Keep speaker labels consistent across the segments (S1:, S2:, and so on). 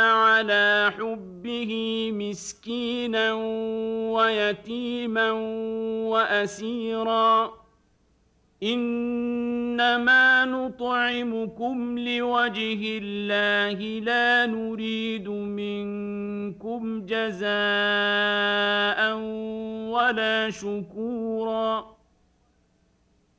S1: على حبه مسكينا ويتيما وأسيرا. إنما نطعمكم لوجه الله لا نريد منكم جزاء ولا شكورا.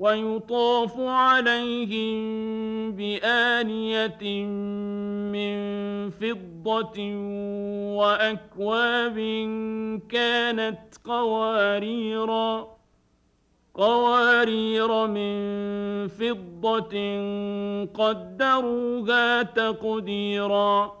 S1: ويطاف عليهم بآنية من فضة وأكواب كانت قواريرا قوارير من فضة قدروها تقديراً.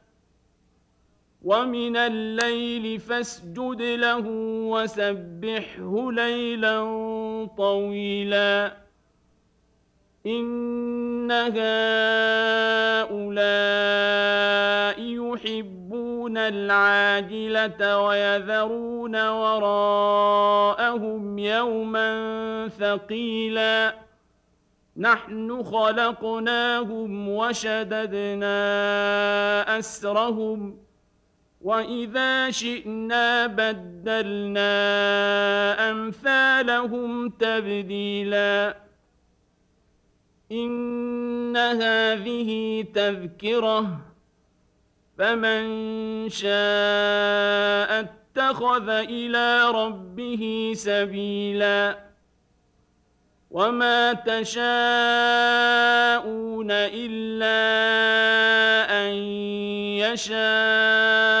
S1: ومن الليل فاسجد له وسبحه ليلا طويلا. إن هؤلاء يحبون العاجلة ويذرون وراءهم يوما ثقيلا. نحن خلقناهم وشددنا أسرهم وإذا شئنا بدلنا أمثالهم تبديلاً إن هذه تذكرة فمن شاء اتخذ إلى ربه سبيلا وما تشاءون إلا أن يشاء